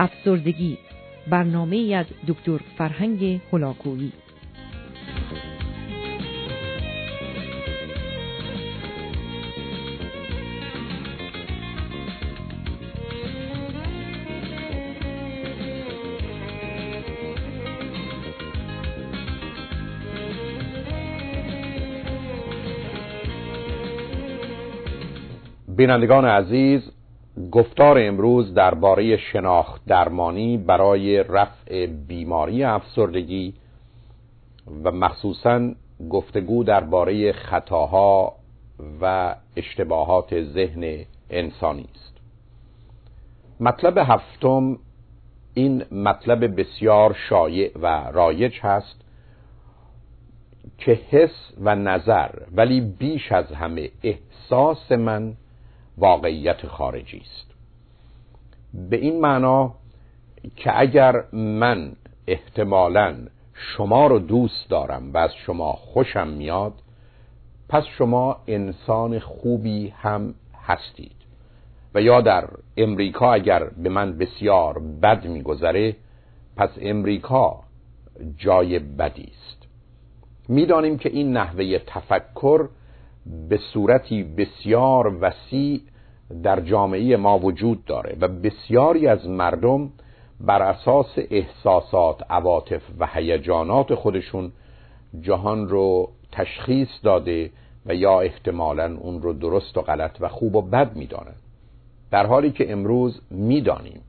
افسردگی. برنامه از دکتر فرهنگ هلاکویی. بینندگان عزیز گفتار امروز درباره شناخت درمانی برای رفع بیماری افسردگی و مخصوصا گفتگو درباره خطاها و اشتباهات ذهن انسانی است. مطلب هفتم این مطلب بسیار شایع و رایج هست که حس و نظر ولی بیش از همه احساس من واقعیت خارجی است. به این معنا که اگر من احتمالا شما رو دوست دارم و از شما خوشم میاد پس شما انسان خوبی هم هستید. و یا در امریکا اگر به من بسیار بد میگذره پس امریکا جای بدی است. می‌دانیم که این نحوه تفکر به صورتی بسیار وسیع در جامعه ما وجود داره و بسیاری از مردم بر اساس احساسات، عواطف و هیجانات خودشون جهان رو تشخیص داده و یا احتمالا اون رو درست و غلط و خوب و بد می‌دانند در حالی که امروز می‌دانیم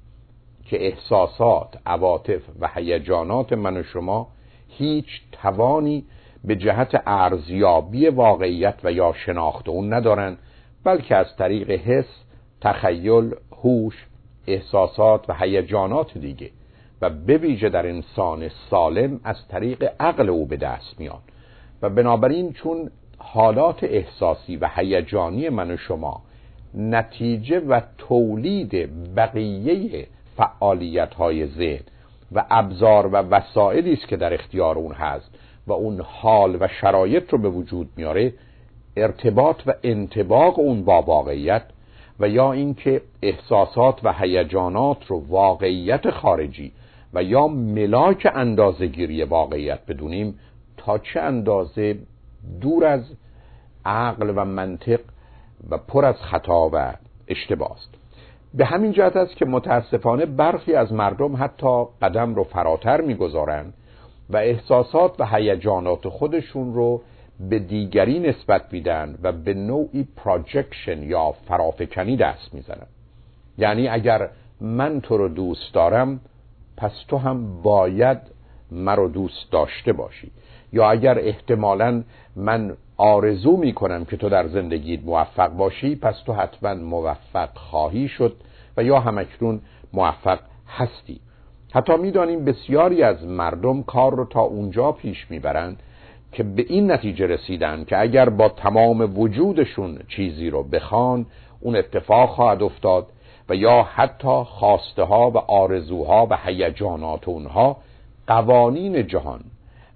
که احساسات، عواطف و هیجانات من و شما هیچ توانی به جهت ارزیابی واقعیت و یا شناخت اون ندارن بلکه از طریق حس، تخیل، هوش، احساسات و هیجانات دیگه و بویژه در انسان سالم از طریق عقل او به دست میان. و بنابراین چون حالات احساسی و هیجانی من و شما نتیجه و تولید بقیه فعالیت های ذهن و ابزار و وسایلی است که در اختیار اون هست و اون حال و شرایط رو به وجود میاره ارتباط و انتباق اون با واقعیت و یا اینکه احساسات و هیجانات رو واقعیت خارجی و یا ملاک اندازهگیری واقعیت بدونیم تا چه اندازه دور از عقل و منطق و پر از خطا و اشتباه است. به همین جهت است که متاسفانه برخی از مردم حتی قدم رو فراتر می‌گذارند و احساسات و هیجانات خودشون رو به دیگری نسبت میدن و به نوعی پراجکشن یا فرافکنی دست می‌زنن. یعنی اگر من تو رو دوست دارم پس تو هم باید مرا دوست داشته باشی. یا اگر احتمالا من آرزو می‌کنم که تو در زندگیت موفق باشی پس تو حتما موفق خواهی شد و یا همکنون موفق هستی. حتی می‌دانیم بسیاری از مردم کار رو تا اونجا پیش می‌برند که به این نتیجه رسیدن که اگر با تمام وجودشون چیزی رو بخوان اون اتفاق خواهد افتاد و یا حتی خواسته ها و آرزوها و هیجانات اونها قوانین جهان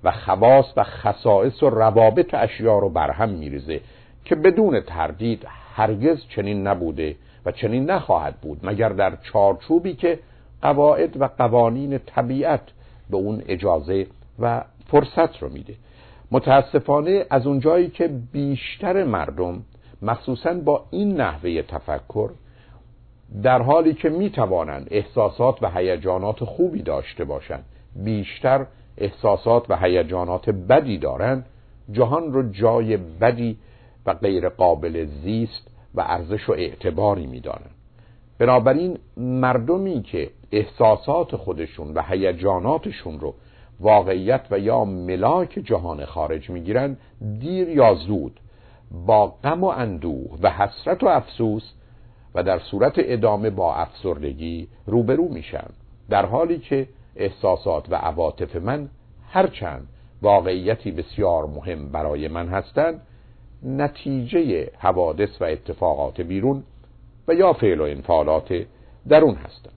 و خواص و خصائص و روابط اشیا رو برهم میریزه که بدون تردید هرگز چنین نبوده و چنین نخواهد بود مگر در چارچوبی که قواعد و قوانین طبیعت به اون اجازه و فرصت رو میده. متاسفانه از اونجایی که بیشتر مردم مخصوصا با این نحوه تفکر در حالی که می‌توانند احساسات و هیجانات خوبی داشته باشند بیشتر احساسات و هیجانات بدی دارند جهان رو جای بدی و غیر قابل زیست و ارزش و اعتباری می‌دانند. بنابراین مردمی که احساسات خودشون و هیجاناتشون رو واقعیت و یا ملاک جهان خارج می‌گیرن دیر یا زود با غم و اندوه و حسرت و افسوس و در صورت ادامه با افسردگی روبرو میشن. در حالی که احساسات و عواطف من هرچند واقعیتی بسیار مهم برای من هستند نتیجه حوادث و اتفاقات بیرون و یا فعل و انفعالات درون هستند.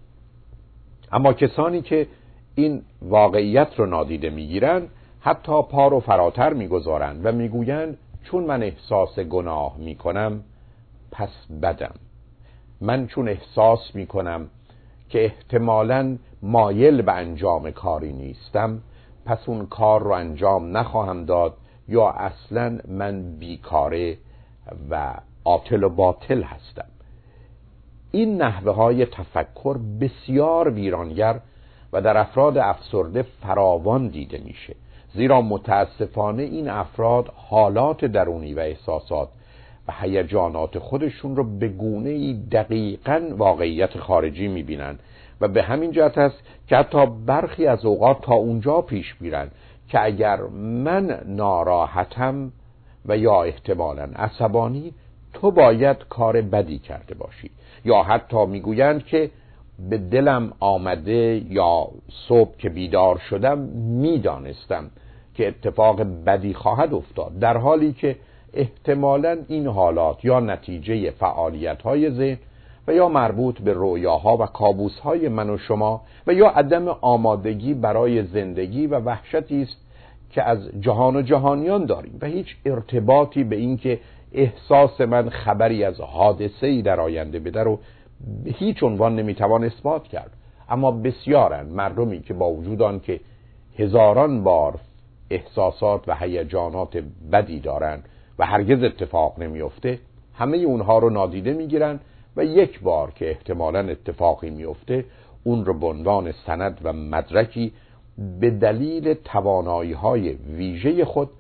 اما کسانی که این واقعیت رو نادیده می‌گیرند حتی پا رو فراتر می‌گذارند و می‌گویند چون من احساس گناه می‌کنم پس بدم. من چون احساس می‌کنم که احتمالا مایل به انجام کاری نیستم پس اون کار رو انجام نخواهم داد یا اصلا من بیکاره و عاطل و باطل هستم. این نحوه های تفکر بسیار ویرانگر و در افراد افسرده فراوان دیده میشه. زیرا متاسفانه این افراد حالات درونی و احساسات و هیجانات خودشون رو به گونه ای دقیقا واقعیت خارجی می‌بینن. و به همین جهت است که حتی برخی از اوقات تا اونجا پیش میرن که اگر من ناراحتم و یا احتمالا عصبانی تو باید کار بدی کرده باشی. یا حتی می‌گویند که به دلم آمده یا صبح که بیدار شدم می‌دانستم که اتفاق بدی خواهد افتاد در حالی که احتمالا این حالات یا نتیجه فعالیت های ذهن و یا مربوط به رویاها و کابوسهای من و شما و یا عدم آمادگی برای زندگی و وحشتی است که از جهان و جهانیان داریم و هیچ ارتباطی به اینکه احساس من خبری از حادثه ای در آینده بده رو به هیچ عنوان نمی‌توان اثبات کرد. اما بسیارن مردمی که با وجود آن که هزاران بار احساسات و هیجانات بدی دارند و هرگز اتفاق نمیفته همه اونها رو نادیده می‌گیرن و یک بار که احتمالا اتفاقی میفته اون رو به عنوان سند و مدرکی به دلیل توانایی های ویژه خود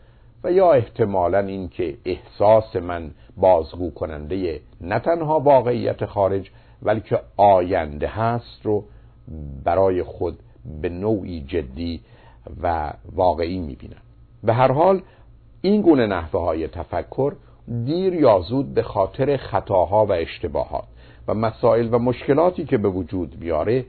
و یا احتمالا اینکه احساس من بازگو کننده نه تنها واقعیت خارج بلکه آینده هست رو برای خود به نوعی جدی و واقعی می‌بینن به هر حال این گونه نحوه های تفکر دیر یا زود به خاطر خطاها و اشتباهات و مسائل و مشکلاتی که به وجود بیاره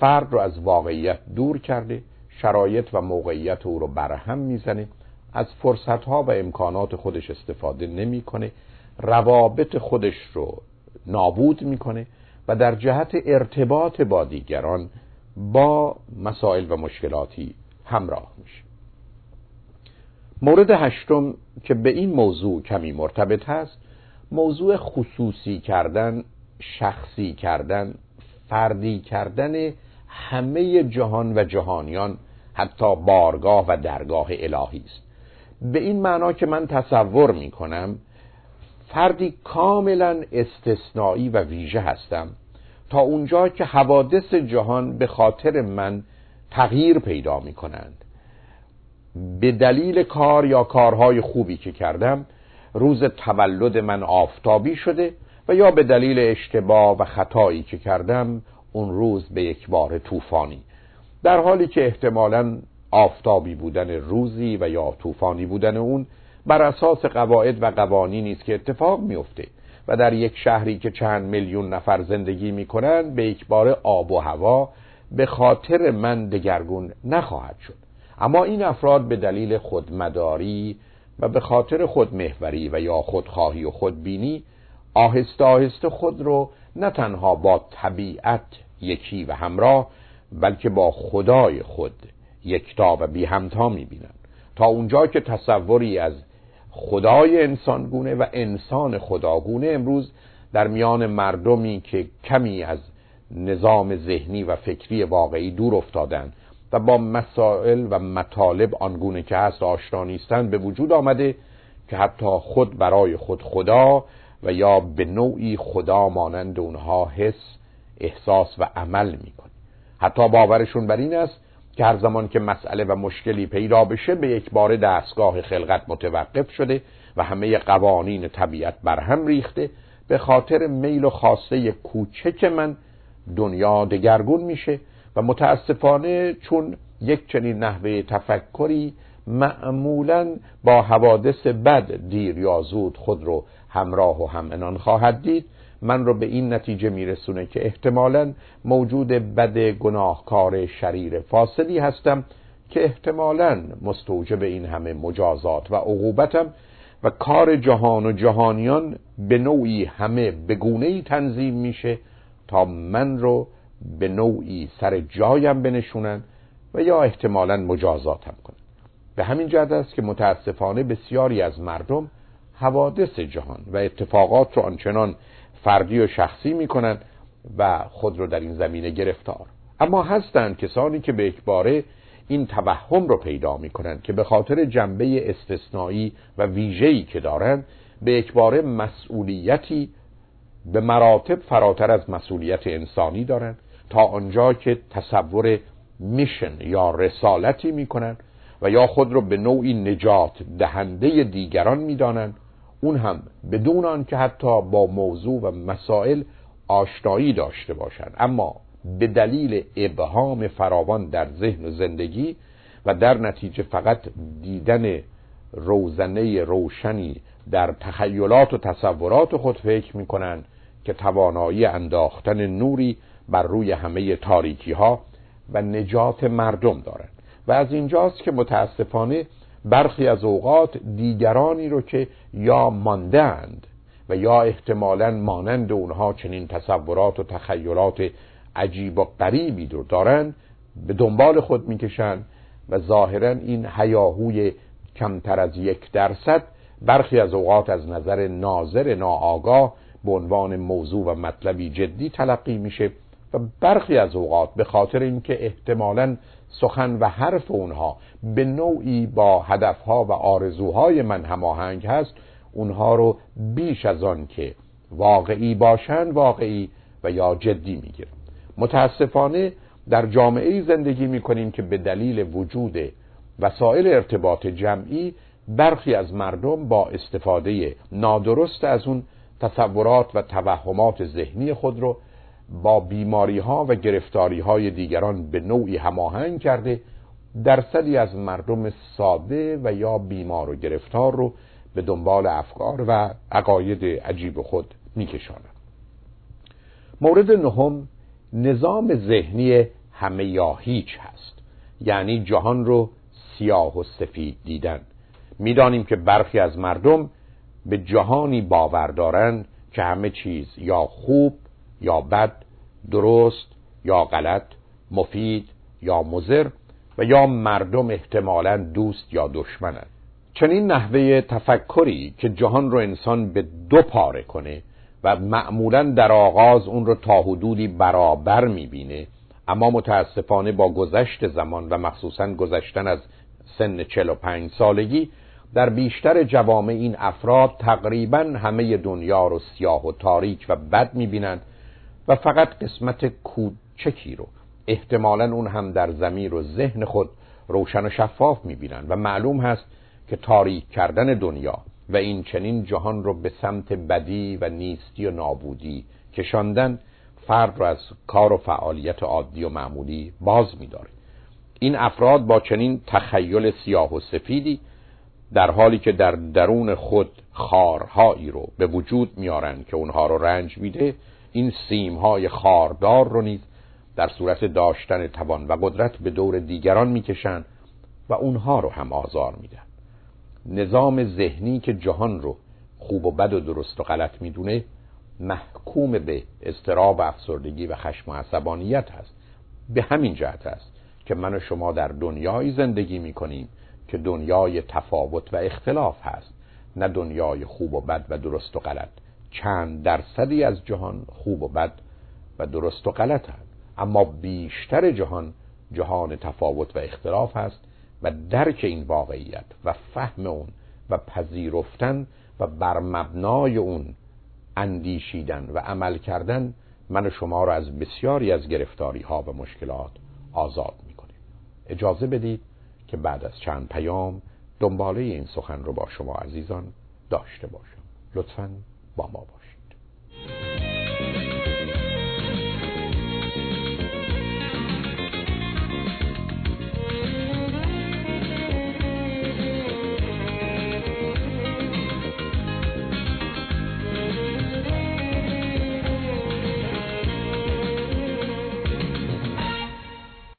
فرد رو از واقعیت دور کرده شرایط و موقعیت او رو برهم می‌زنه از فرصتها و امکانات خودش استفاده نمی‌کنه روابط خودش رو نابود می‌کنه و در جهت ارتباط با دیگران با مسائل و مشکلاتی همراه میشه. مورد هشتم که به این موضوع کمی مرتبط هست موضوع خصوصی کردن شخصی کردن فردی کردن همه جهان و جهانیان حتی بارگاه و درگاه الهی است. به این معنا که من تصور می کنم فردی کاملا استثنایی و ویژه هستم تا اونجا که حوادث جهان به خاطر من تغییر پیدا می کنند به دلیل کار یا کارهای خوبی که کردم روز تولد من آفتابی شده و یا به دلیل اشتباه و خطایی که کردم اون روز به یک بار طوفانی. در حالی که احتمالا آفتابی بودن روزی و یا طوفانی بودن اون بر اساس قواعد و قوانینی است که اتفاق میفته و در یک شهری که چند میلیون نفر زندگی می‌کنند به یک بار آب و هوا به خاطر من دگرگون نخواهد شد. اما این افراد به دلیل خودمداری و به خاطر خودمهوری و یا خودخواهی و خودبینی آهسته آهسته خود رو نه تنها با طبیعت یکی و همراه بلکه با خدای خود یکتا و بی همتا می‌بینن تا اونجا که تصوری از خدای انسانگونه و انسان خداگونه امروز در میان مردمی که کمی از نظام ذهنی و فکری واقعی دور افتادن و با مسائل و مطالب آنگونه که هست آشنا نیستند به وجود آمده که حتی خود برای خود خدا و یا به نوعی خدا مانند اونها حس احساس و عمل می‌کنه. حتی باورشون بر این است که هر زمان که مسئله و مشکلی پیدا بشه به یک بار دستگاه خلقت متوقف شده و همه قوانین طبیعت برهم ریخته. به خاطر میل و خواسته کوچک من دنیا دگرگون میشه و متاسفانه چون یک چنین نحوه تفکری معمولا با حوادث بد دیر یا زود خود رو همراه و هم خواهد دید من رو به این نتیجه میرسونه که احتمالا موجود بد گناهکار شریر فاصلی هستم که احتمالا مستوجب این همه مجازات و عقوبتم و کار جهان و جهانیان به نوعی همه به ای تنظیم میشه تا من رو به نوعی سر جایم بنشونن و یا احتمالا مجازاتم کنن. به همین جهت است که متاسفانه بسیاری از مردم حوادث جهان و اتفاقات رو آنچنان فردی و شخصی می‌کنن و خود رو در این زمینه گرفتار. اما هستند کسانی که به اکباره این توهم رو پیدا می‌کنند که به خاطر جنبه استثنایی و ویژه‌ای که دارند به اکباره مسئولیتی به مراتب فراتر از مسئولیت انسانی دارند. تا آنجا که تصور میشن یا رسالتی می‌کنن و یا خود رو به نوعی نجات دهنده دیگران می‌دانند. اون هم بدون آنکه حتی با موضوع و مسائل آشنایی داشته باشند. اما به دلیل ابهام فراوان در ذهن و زندگی و در نتیجه فقط دیدن روزنه روشنی در تخیلات و تصورات خود فکر می‌کنند که توانایی انداختن نوری بر روی همه تاریکی ها و نجات مردم دارند و از اینجاست که متاسفانه برخی از اوقات دیگرانی رو که یا ماندند و یا احتمالا مانند اونها چنین تصورات و تخیلات عجیب و غریبی رو دارند به دنبال خود می‌کشند و ظاهرا این هیاهوی کمتر از یک درصد برخی از اوقات از نظر ناظر ناآگاه به عنوان موضوع و مطلبی جدی تلقی میشه و برخی از اوقات به خاطر اینکه احتمالا سخن و حرف اونها به نوعی با هدفها و آرزوهای من هماهنگ هست اونها رو بیش از آن که واقعی باشن واقعی و یا جدی می‌گیرن. متاسفانه در جامعه زندگی می‌کنیم که به دلیل وجود وسایل ارتباط جمعی برخی از مردم با استفاده نادرست از اون تصورات و توهمات ذهنی خود رو با بیماری ها و گرفتاری های دیگران به نوعی هماهنگ کرده درصدی از مردم ساده و یا بیمار و گرفتار رو به دنبال افکار و عقاید عجیب خود میکشانند مورد نهم نظام ذهنی همه یا هیچ هست. یعنی جهان رو سیاه و سفید دیدن. می‌دانیم که برخی از مردم به جهانی باور دارند که همه چیز یا خوب یا بد درست یا غلط مفید یا مزر و یا مردم احتمالا دوست یا دشمنند چنین نحوه تفکری که جهان رو انسان به دو پاره کنه و معمولا در آغاز اون رو تا حدودی برابر می‌بینه اما متاسفانه با گذشت زمان و مخصوصا گذشتن از سن 45 سالگی در بیشتر جوامع این افراد تقریبا همه دنیا رو سیاه و تاریک و بد می‌بینند و فقط قسمت کوچکی رو. احتمالا اون هم در زمین و ذهن خود روشن و شفاف می‌بینند و معلوم هست که تاریک کردن دنیا و این چنین جهان رو به سمت بدی و نیستی و نابودی کشاندن فرد رو از کار و فعالیت عادی و معمولی باز میداره. این افراد با چنین تخیل سیاه و سفیدی در حالی که در درون خود خارهایی رو به وجود میارن که اونها رو رنج میده این سیمهای خاردار رو نیز در صورت داشتن توان و قدرت به دور دیگران می‌کشن و اونها رو هم آزار میدن نظام ذهنی که جهان رو خوب و بد و درست و غلط می‌دونه محکوم به استراب و افسردگی و خشم و عصبانیت هست. به همین جهت است که من و شما در دنیایی زندگی می‌کنیم که دنیای تفاوت و اختلاف هست نه دنیای خوب و بد و درست و غلط. چند درصدی از جهان خوب و بد و درست و غلط هست. اما بیشتر جهان جهان تفاوت و اختلاف هست و درک این واقعیت و فهم اون و پذیرفتن و بر مبنای اون اندیشیدن و عمل کردن من و شما را از بسیاری از گرفتاری ها و مشکلات آزاد می‌کنیم اجازه بدید که بعد از چند پیام دنباله این سخن رو با شما عزیزان داشته باشم. لطفا با ما باشید